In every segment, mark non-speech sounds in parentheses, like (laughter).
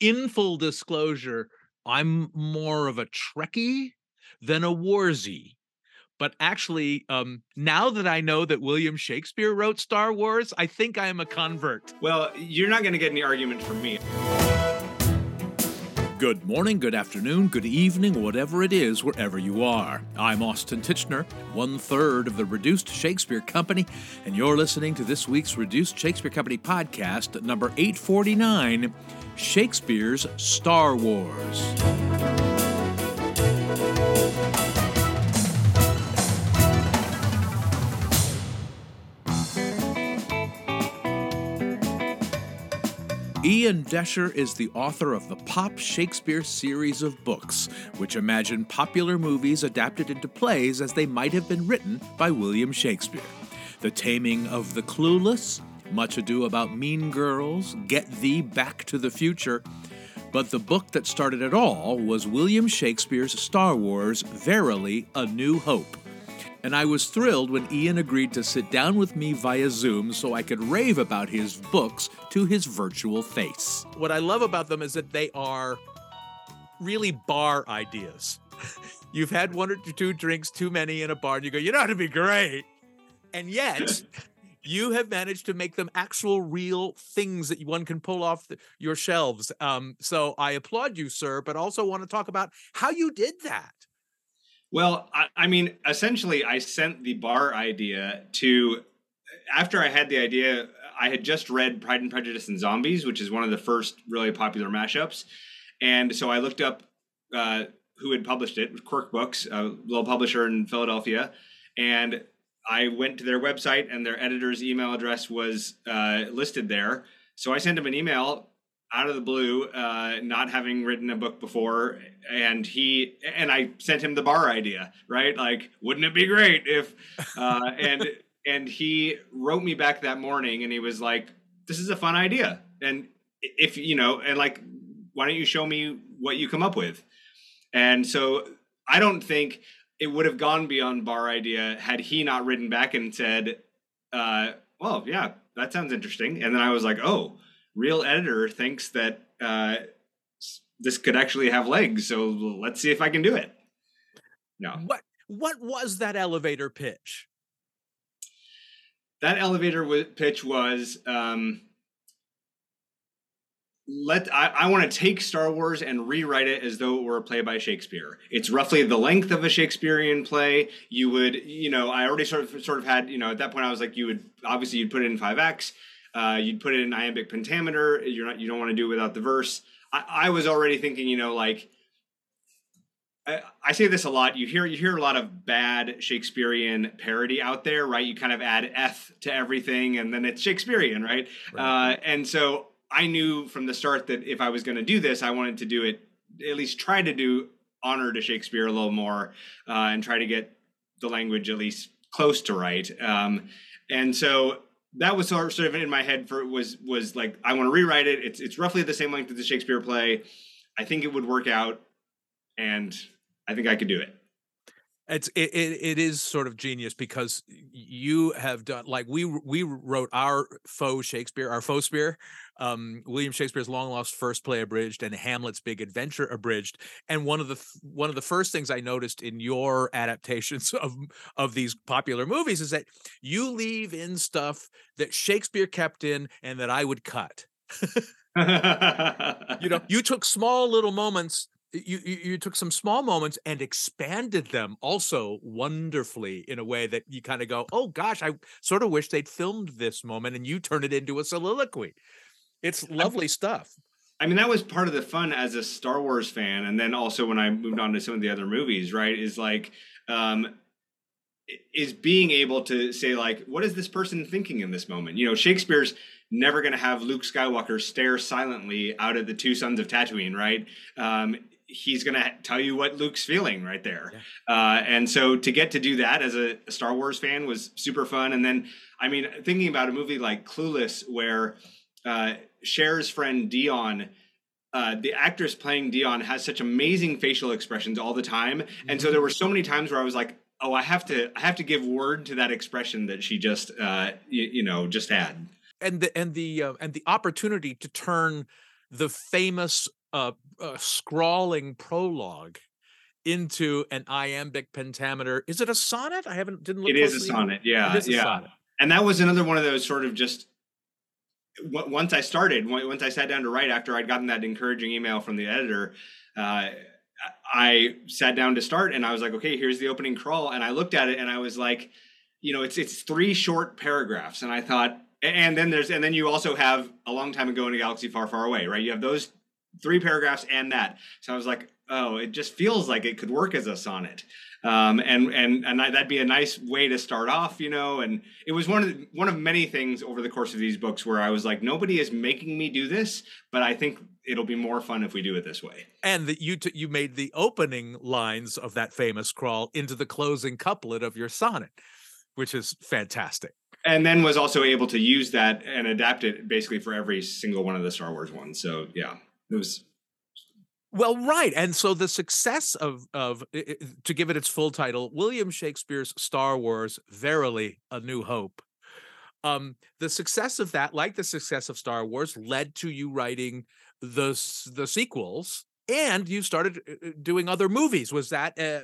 in full disclosure, I'm more of a Trekkie than a Warzy. But actually, um, now that I know that William Shakespeare wrote Star Wars, I think I am a convert. Well, you're not going to get any argument from me. Good morning, good afternoon, good evening, whatever it is, wherever you are. I'm Austin Tichenor, one third of the Reduced Shakespeare Company, and you're listening to this week's Reduced Shakespeare Company podcast, number 849 Shakespeare's Star Wars. Ian Doescher is the author of the Pop Shakespeare series of books, which imagine popular movies adapted into plays as they might have been written by William Shakespeare. The Taming of the Clueless, Much Ado About Mean Girls, Get Thee Back to the Future. But the book that started it all was William Shakespeare's Star Wars Verily a New Hope and I was thrilled when Ian agreed to sit down with me via Zoom so I could rave about his books to his virtual face. What I love about them is that they are really bar ideas. (laughs) You've had one or two drinks too many in a bar, and you go, you know, it'd be great. And yet, you have managed to make them actual real things that one can pull off the, your shelves. Um, so I applaud you, sir, but also want to talk about how you did that. Well, I, I, mean, essentially, I sent the bar idea to after I had the idea. I had just read Pride and Prejudice and Zombies, which is one of the first really popular mashups, and so I looked up uh, who had published it, Quirk Books, a little publisher in Philadelphia, and I went to their website, and their editor's email address was uh, listed there. So I sent him an email out of the blue, uh, not having written a book before, and he and I sent him the bar idea, right? Like, wouldn't it be great if? Uh, (laughs) and and he wrote me back that morning, and he was like, "This is a fun idea, and if you know, and like, why don't you show me what you come up with?" And so I don't think it would have gone beyond bar idea had he not written back and said, uh, "Well, yeah, that sounds interesting," and then I was like, "Oh." real editor thinks that uh, this could actually have legs. So let's see if I can do it. No. What What was that elevator pitch? That elevator w- pitch was. Um, let I, I want to take Star Wars and rewrite it as though it were a play by Shakespeare. It's roughly the length of a Shakespearean play. You would, you know, I already sort of sort of had, you know, at that point I was like, you would obviously you'd put it in five acts. Uh, you'd put it in iambic pentameter. You're not. You don't want to do it without the verse. I, I was already thinking. You know, like I, I, say this a lot. You hear you hear a lot of bad Shakespearean parody out there, right? You kind of add "eth" to everything, and then it's Shakespearean, right? right. Uh, and so I knew from the start that if I was going to do this, I wanted to do it at least try to do honor to Shakespeare a little more, uh, and try to get the language at least close to right. Um, and so that was sort of in my head for was was like I want to rewrite it. It's it's roughly the same length as the Shakespeare play. I think it would work out, and I think I could do it. It's it, it, it is sort of genius because you have done like we we wrote our faux Shakespeare, our faux spear, um, William Shakespeare's long lost first play abridged and Hamlet's Big Adventure abridged. And one of the one of the first things I noticed in your (laughs) adaptations of of these popular movies is that you leave in stuff that Shakespeare kept in and that I would cut. (laughs) you know, (laughs) you took small little moments you, you, you took some small moments and expanded them also wonderfully in a way that you kind of go, oh gosh, I sort of wish they'd filmed this moment, and you turn it into a soliloquy. It's lovely I, stuff. I mean, that was part of the fun as a Star Wars fan, and then also when I moved on to some of the other movies, right? Is like, um, is being able to say like, what is this person thinking in this moment? You know, Shakespeare's never going to have Luke Skywalker stare silently out at the two suns of Tatooine, right? Um, he's going to tell you what Luke's feeling right there. Yeah. Uh, and so to get to do that as a, Star Wars fan was super fun. And then, I mean, thinking about a movie like Clueless, where uh, Cher's friend Dion. Uh, the actress playing Dion has such amazing facial expressions all the time, and so there were so many times where I was like, "Oh, I have to, I have to give word to that expression that she just, uh, you, you know, just had." And the and the uh, and the opportunity to turn the famous uh, uh, scrawling prologue into an iambic pentameter. Is it a sonnet? I haven't didn't look. It is a sonnet. Yeah, it is yeah. a sonnet. And that was another one of those sort of just once I started, once I sat down to write after I'd gotten that encouraging email from the editor, uh, I sat down to start and I was like, okay, here's the opening crawl. And I looked at it and I was like, you know, it's it's three short paragraphs. And I thought, and then there's and then you also have a long time ago in a galaxy far, far away, right? You have those three paragraphs and that. So I was like, oh, it just feels like it could work as a sonnet um, and and and that'd be a nice way to start off, you know. And it was one of the, one of many things over the course of these books where I was like, nobody is making me do this, but I think it'll be more fun if we do it this way. And that you t- you made the opening lines of that famous crawl into the closing couplet of your sonnet, which is fantastic. And then was also able to use that and adapt it basically for every single one of the Star Wars ones. So yeah, it was well, right, and so the success of of to give it its full title, William Shakespeare's Star Wars: Verily a New Hope. Um, the success of that, like the success of Star Wars, led to you writing the the sequels, and you started uh, uh, doing other movies. Was that uh,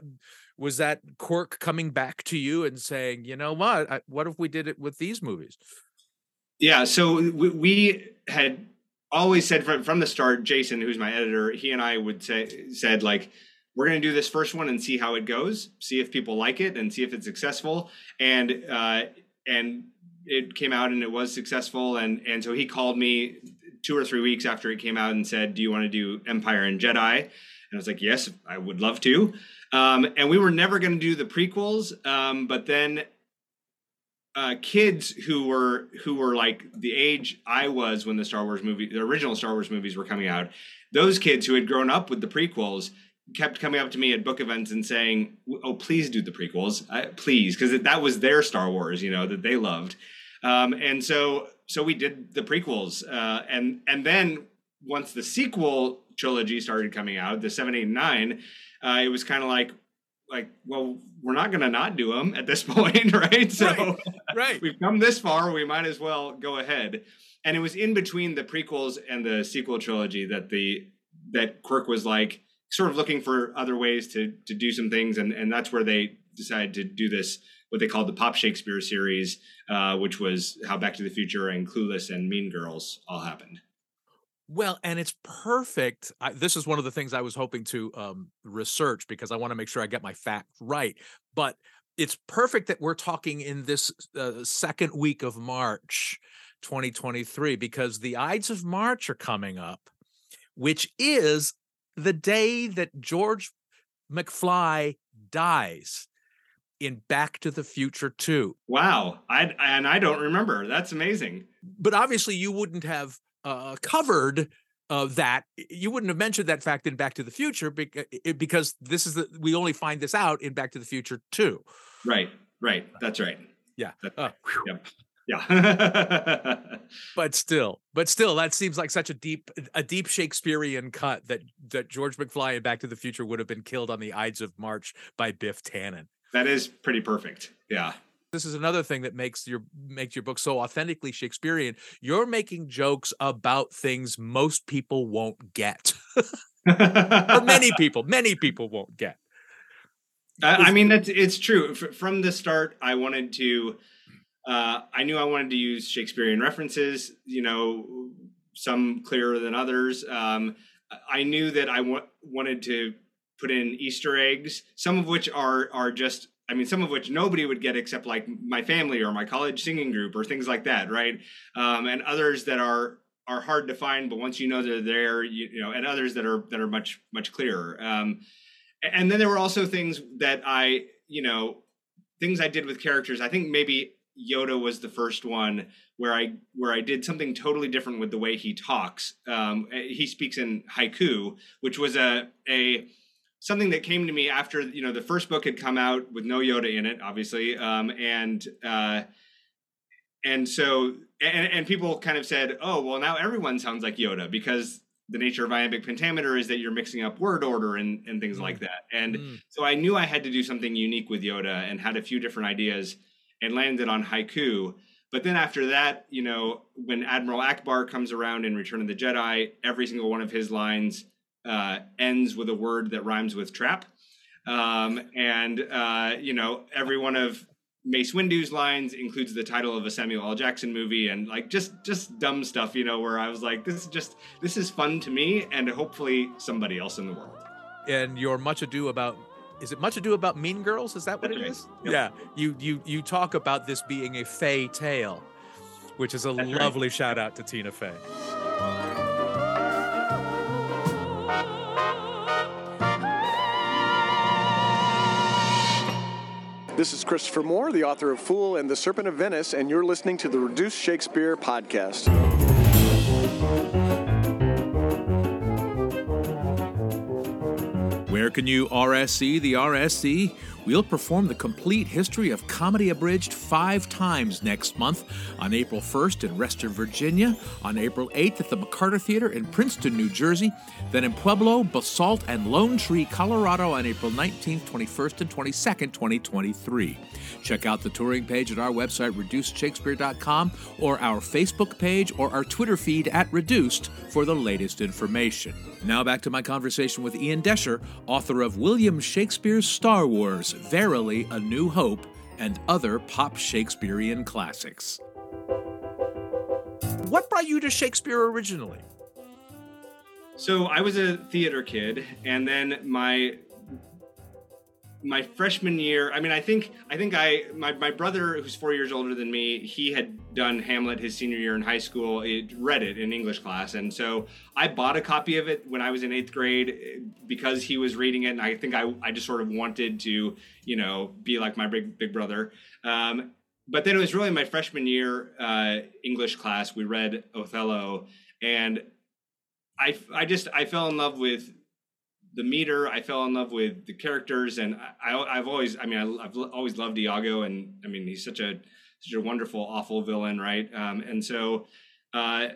was that Quirk coming back to you and saying, you know what, what if we did it with these movies? Yeah, so we, we had always said from, from the start, Jason, who's my editor, he and I would say said like we're going to do this first one and see how it goes, see if people like it, and see if it's successful. And uh, and it came out and it was successful. And and so he called me two or three weeks after it came out and said, "Do you want to do Empire and Jedi?" And I was like, "Yes, I would love to." Um, and we were never going to do the prequels, um, but then uh, kids who were who were like the age I was when the Star Wars movie, the original Star Wars movies were coming out. Those kids who had grown up with the prequels kept coming up to me at book events and saying, "Oh, please do the prequels, I, please," because that was their Star Wars, you know, that they loved. Um, and so, so we did the prequels, uh, and and then once the sequel trilogy started coming out, the seven, eight, nine, uh, it was kind of like, like, well, we're not going to not do them at this (laughs) point, right? So, right. right. we've come this far, we might as well go ahead. And it was in between the prequels and the sequel trilogy that the that Quirk was like sort of looking for other ways to to do some things, and and that's where they decided to do this what they called the Pop Shakespeare series, uh, which was how Back to the Future and Clueless and Mean Girls all happened. Well, and it's perfect. I, this is one of the things I was hoping to um, research because I want to make sure I get my fact right. But it's perfect that we're talking in this uh, second week of March 2023 because the Ides of March are coming up, which is the day that George McFly dies in Back to the Future 2. Wow. I and I don't remember. That's amazing. But obviously you wouldn't have uh, covered uh, that you wouldn't have mentioned that fact in Back to the Future because this is the we only find this out in Back to the Future too. Right, right, that's right. Yeah, that's uh, Yep. Yeah. (laughs) but still, but still, that seems like such a deep, a deep Shakespearean cut that that George McFly in Back to the Future would have been killed on the Ides of March by Biff Tannen. That is pretty perfect. Yeah this is another thing that makes your makes your book so authentically Shakespearean. You're making jokes about things most people won't get. or many (laughs) people, many people won't get. I, I mean, that's it's true. From the start, I wanted to. Uh, I knew I wanted to use Shakespearean references. You know, some clearer than others. Um, I knew that I wa- wanted to put in Easter eggs, some of which are are just I mean, some of which nobody would get except like my family or my college singing group or things like that, right? Um, and others that are are hard to find, but once you know they're there, you, you know, and others that are that are much much clearer. Um, and then there were also things that I, you know, things I did with characters. I think maybe Yoda was the first one where I where I did something totally different with the way he talks. Um, he speaks in haiku, which was a a something that came to me after you know the first book had come out with no Yoda in it, obviously, um, and uh, and so and, and people kind of said, oh well, now everyone sounds like Yoda because the nature of iambic pentameter is that you're mixing up word order and and things mm. like that. And mm. so I knew I had to do something unique with Yoda and had a few different ideas and landed on haiku. But then after that, you know, when Admiral Ackbar comes around in Return of the Jedi, every single one of his lines uh, ends with a word that rhymes with trap. Um, and, uh, you know, every one of Mace Windu's lines includes the title of a Samuel L. Jackson movie and like just just dumb stuff, you know, where I was like, this is just this is fun to me and hopefully somebody else in the world. And your much ado about is it much ado about mean girls is that what That's it right. is? Yep. yeah you you you talk about this being a fey tale which is a That's lovely right. shout out to tina fey This is Christopher Moore, the author of Fool and the Serpent of Venice, and you're listening to the Reduced Shakespeare podcast. Where can you RSC the RSC? We'll perform the complete history of Comedy Abridged five times next month on April 1st in Reston, Virginia, on April 8th at the McCarter Theater in Princeton, New Jersey, then in Pueblo, Basalt, and Lone Tree, Colorado on April 19th, 21st, and 22nd, 2023. Check out the touring page at our website, reducedshakespeare.com, or our Facebook page or our Twitter feed at Reduced for the latest information. Now back to my conversation with Ian Doescher, author of William Shakespeare's Star Wars, Verily a New Hope, and other pop Shakespearean classics. What brought you to Shakespeare originally? So I was a theater kid, and then my my freshman year i mean i think i think i my, my brother who's four years older than me he had done hamlet his senior year in high school. It read it in english class. And so i bought a copy of it when i was in eighth grade eh, because he was reading it. And i think i, I just sort of wanted to you know be like my big big brother. Um, but then it was really my freshman year uh, english class. We read othello. And i i just i fell in love with the meter. I fell in love with the characters, and I, have always, I mean, I, have always loved Iago, and I mean, he's such a such a wonderful, awful villain, right? Um, and so, uh,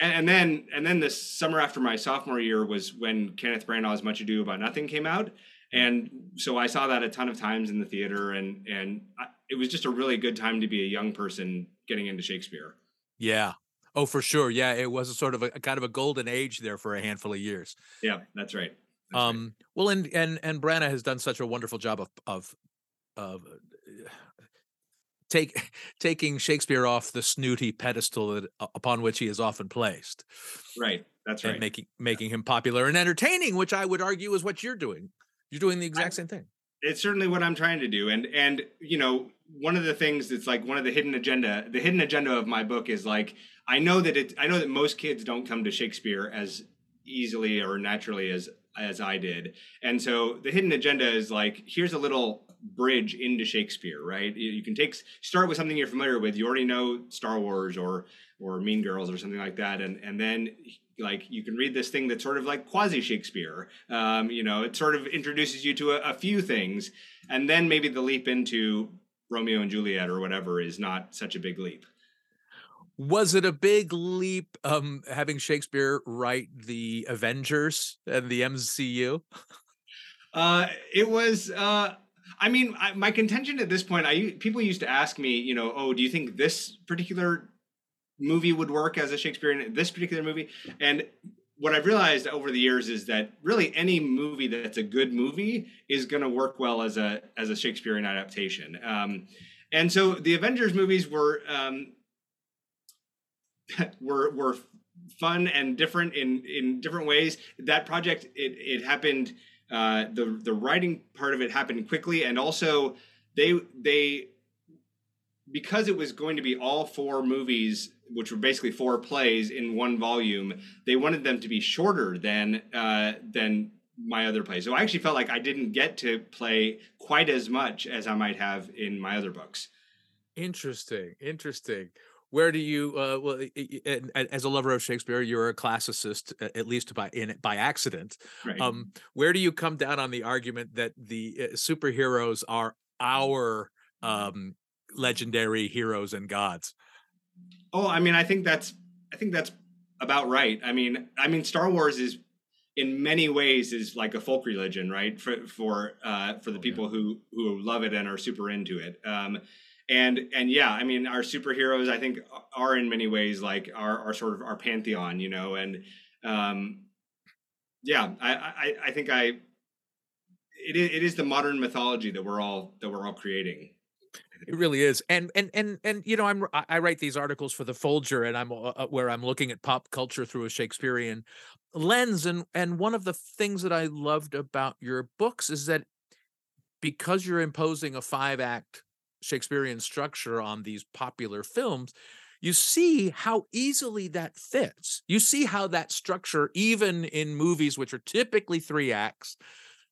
and, and, then and then the summer after my sophomore year was when Kenneth Branagh's Much Ado About Nothing came out, and so I saw that a ton of times in the theater, and and I, it was just a really good time to be a young person getting into Shakespeare. Yeah, Oh, for sure. Yeah, it was a sort of a, kind of a golden age there for a handful of years. Yeah, that's right um, right. well, and and and Branagh has done such a wonderful job of of of uh, take (laughs) taking Shakespeare off the snooty pedestal that, uh, upon which he is often placed. Right. That's right. And making making him popular and entertaining, which I would argue is what you're doing. You're doing the exact I, same thing. It's certainly what I'm trying to do, and and you know one of the things that's like one of the hidden agenda. The hidden agenda of my book is like I know that it. I know that most kids don't come to Shakespeare as easily or naturally as as I did. And so the hidden agenda is like, here's a little bridge into Shakespeare, right? You can take start with something you're familiar with. You already know Star Wars or or Mean Girls or something like that, and and then like you can read this thing that's sort of like quasi Shakespeare. Um, you know, it sort of introduces you to a, a few things, and then maybe the leap into Romeo and Juliet or whatever is not such a big leap was it a big leap um having shakespeare write the avengers and the mcu uh it was uh i mean I, my contention at this point i people used to ask me you know oh do you think this particular movie would work as a shakespearean this particular movie and what I've realized over the years is that really any movie that's a good movie is going to work well as a as a Shakespearean adaptation. Um, and so the Avengers movies were um, (laughs) were were fun and different in in different ways. That project it it happened. Uh, the the writing part of it happened quickly, and also they they because it was going to be all four movies, which were basically four plays in one volume. They wanted them to be shorter than uh, than my other plays. So I actually felt like I didn't get to play quite as much as I might have in my other books. Interesting. Interesting where do you uh, well as a lover of shakespeare you're a classicist at least by in by accident right. um where do you come down on the argument that the uh, superheroes are our um legendary heroes and gods oh i mean i think that's i think that's about right i mean i mean star wars is in many ways is like a folk religion right for for uh for the oh, people yeah. who who love it and are super into it um and and yeah, I mean, our superheroes, I think, are in many ways like our our sort of our pantheon, you know, and um, yeah, I, I I think I it is, it is the modern mythology that we're all that we're all creating. It really is, and and and and you know, I'm I write these articles for the Folger, and I'm uh, uh, where I'm looking at pop culture through a Shakespearean lens, and and one of the things that I loved about your books is that because you're imposing a five act Shakespearean structure on these popular films, you see how easily that fits. You see how that structure, even in movies which are typically three acts,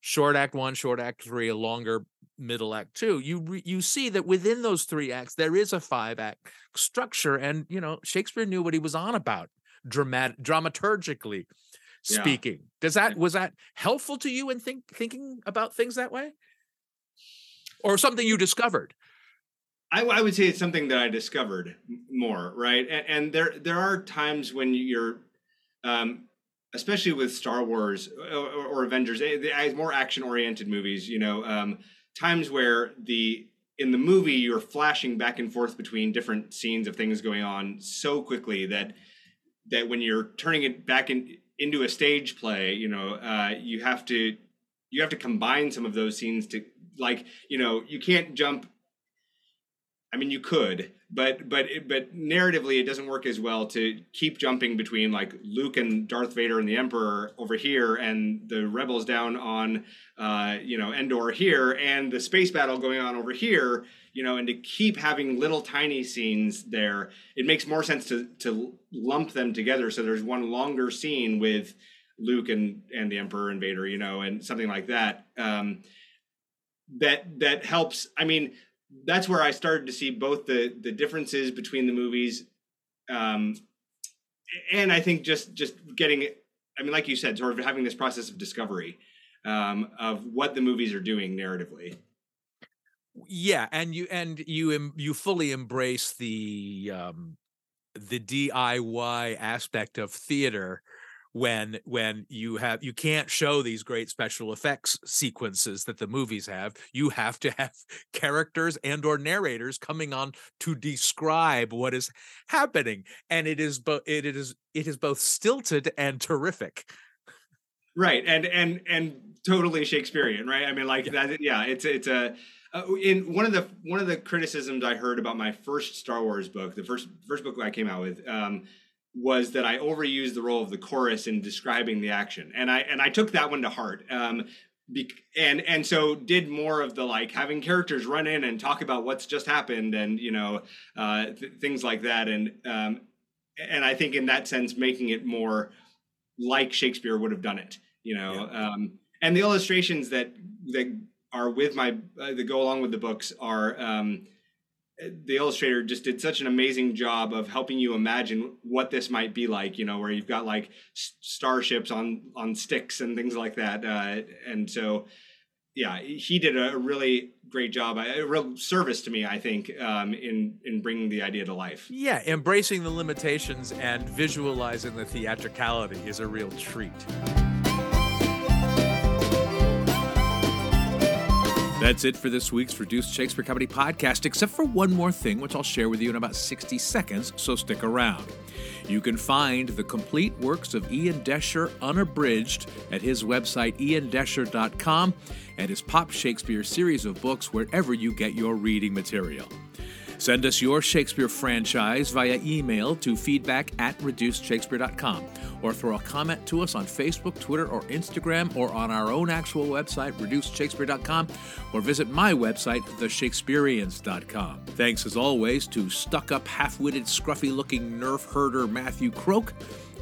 short act one, short act three, a longer middle act two, you you see that within those three acts there is a five act structure, and you know Shakespeare knew what he was on about, dramatic dramaturgically speaking. Yeah. Does that was that helpful to you in think thinking about things that way, or something you discovered? I, I, would say it's something that I discovered more, right? And, and there there are times when you're, um, especially with Star Wars or, or Avengers, eh, the more action oriented movies, you know, um, times where the in the movie you're flashing back and forth between different scenes of things going on so quickly that that when you're turning it back in, into a stage play, you know, uh, you have to you have to combine some of those scenes to like you know you can't jump I mean, you could, but but but narratively, it doesn't work as well to keep jumping between like Luke and Darth Vader and the Emperor over here, and the rebels down on uh, you know Endor here, and the space battle going on over here. You know, and to keep having little tiny scenes there, it makes more sense to to lump them together. So there's one longer scene with Luke and and the Emperor and Vader, you know, and something like that. Um, that that helps. I mean that's where I started to see both the the differences between the movies, um, and I think just just getting, I mean, like you said, sort of having this process of discovery um, of what the movies are doing narratively. Yeah, and you and you you fully embrace the um, the DIY aspect of theater when when you have you can't show these great special effects sequences that the movies have. You have to have (laughs) characters and or narrators coming on to describe what is happening. And it is both it is it is both stilted and terrific. Right and and and totally shakespearean right? I mean like yeah. that yeah it's it's a uh, in one of the one of the criticisms I heard about my first Star Wars book, the first first book I came out with, um, was that I overused the role of the chorus in describing the action, and I and I took that one to heart. Um, be, and and so did more of the like having characters run in and talk about what's just happened and you know uh, th- things like that and um, and I think in that sense making it more like Shakespeare would have done it you know yeah. um, and the illustrations that that are with my uh, that go along with the books are um, the illustrator just did such an amazing job of helping you imagine what this might be like you know where you've got like starships on on sticks and things like that uh, and so yeah he did a really great job a real service to me i think um, in in bringing the idea to life. Yeah embracing the limitations and visualizing the theatricality is a real treat That's it for this week's Reduced Shakespeare Company podcast, except for one more thing, which I'll share with you in about 60 seconds, so stick around. You can find the complete works of Ian Doescher unabridged at his website, iandoescher.com, and his Pop Shakespeare series of books wherever you get your reading material. Send us your Shakespeare franchise via email to feedback at reducedshakespeare.com or throw a comment to us on Facebook, Twitter, or Instagram or on our own actual website, reducedshakespeare.com, or visit my website, theshakespeareans.com. Thanks as always to stuck up, half witted, scruffy looking nerf herder Matthew Croak.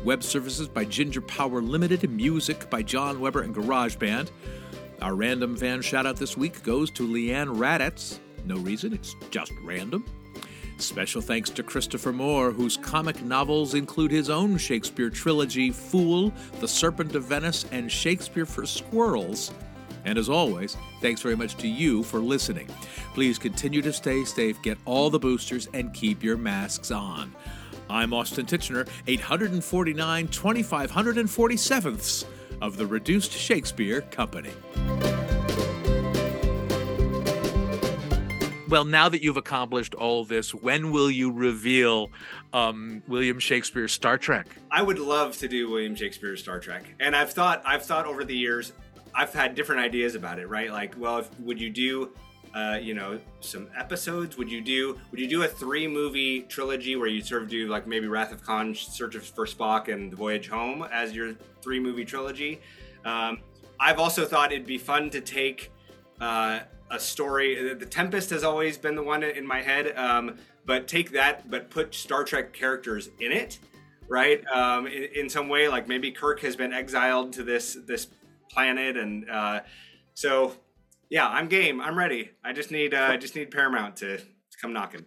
Web services by Ginger Power Limited, music by John Weber and GarageBand. Our random fan shout out this week goes to Leanne Radetz. No reason, it's just random. Special thanks to Christopher Moore, whose comic novels include his own Shakespeare trilogy, Fool, The Serpent of Venice, and Shakespeare for Squirrels. And as always, thanks very much to you for listening. Please continue to stay safe, get all the boosters, and keep your masks on. I'm Austin Tichenor, 849 2547ths of the Reduced Shakespeare Company. Well, now that you've accomplished all this, when will you reveal um, William Shakespeare's Star Trek? I would love to do William Shakespeare's Star Trek, and I've thought I've thought over the years, I've had different ideas about it. Right, like, well, if, would you do uh, you know, some episodes? Would you do would you do a three movie trilogy where you sort of do like maybe Wrath of Khan, Search for Spock, and The Voyage Home as your three movie trilogy? Um, I've also thought it'd be fun to take uh, a story. The Tempest has always been the one in my head, um, but take that, but put Star Trek characters in it, right? Um, in, in, some way, like maybe Kirk has been exiled to this this planet, and uh, so yeah, I'm game. I'm ready. I just need uh, I just need Paramount to, to come knocking.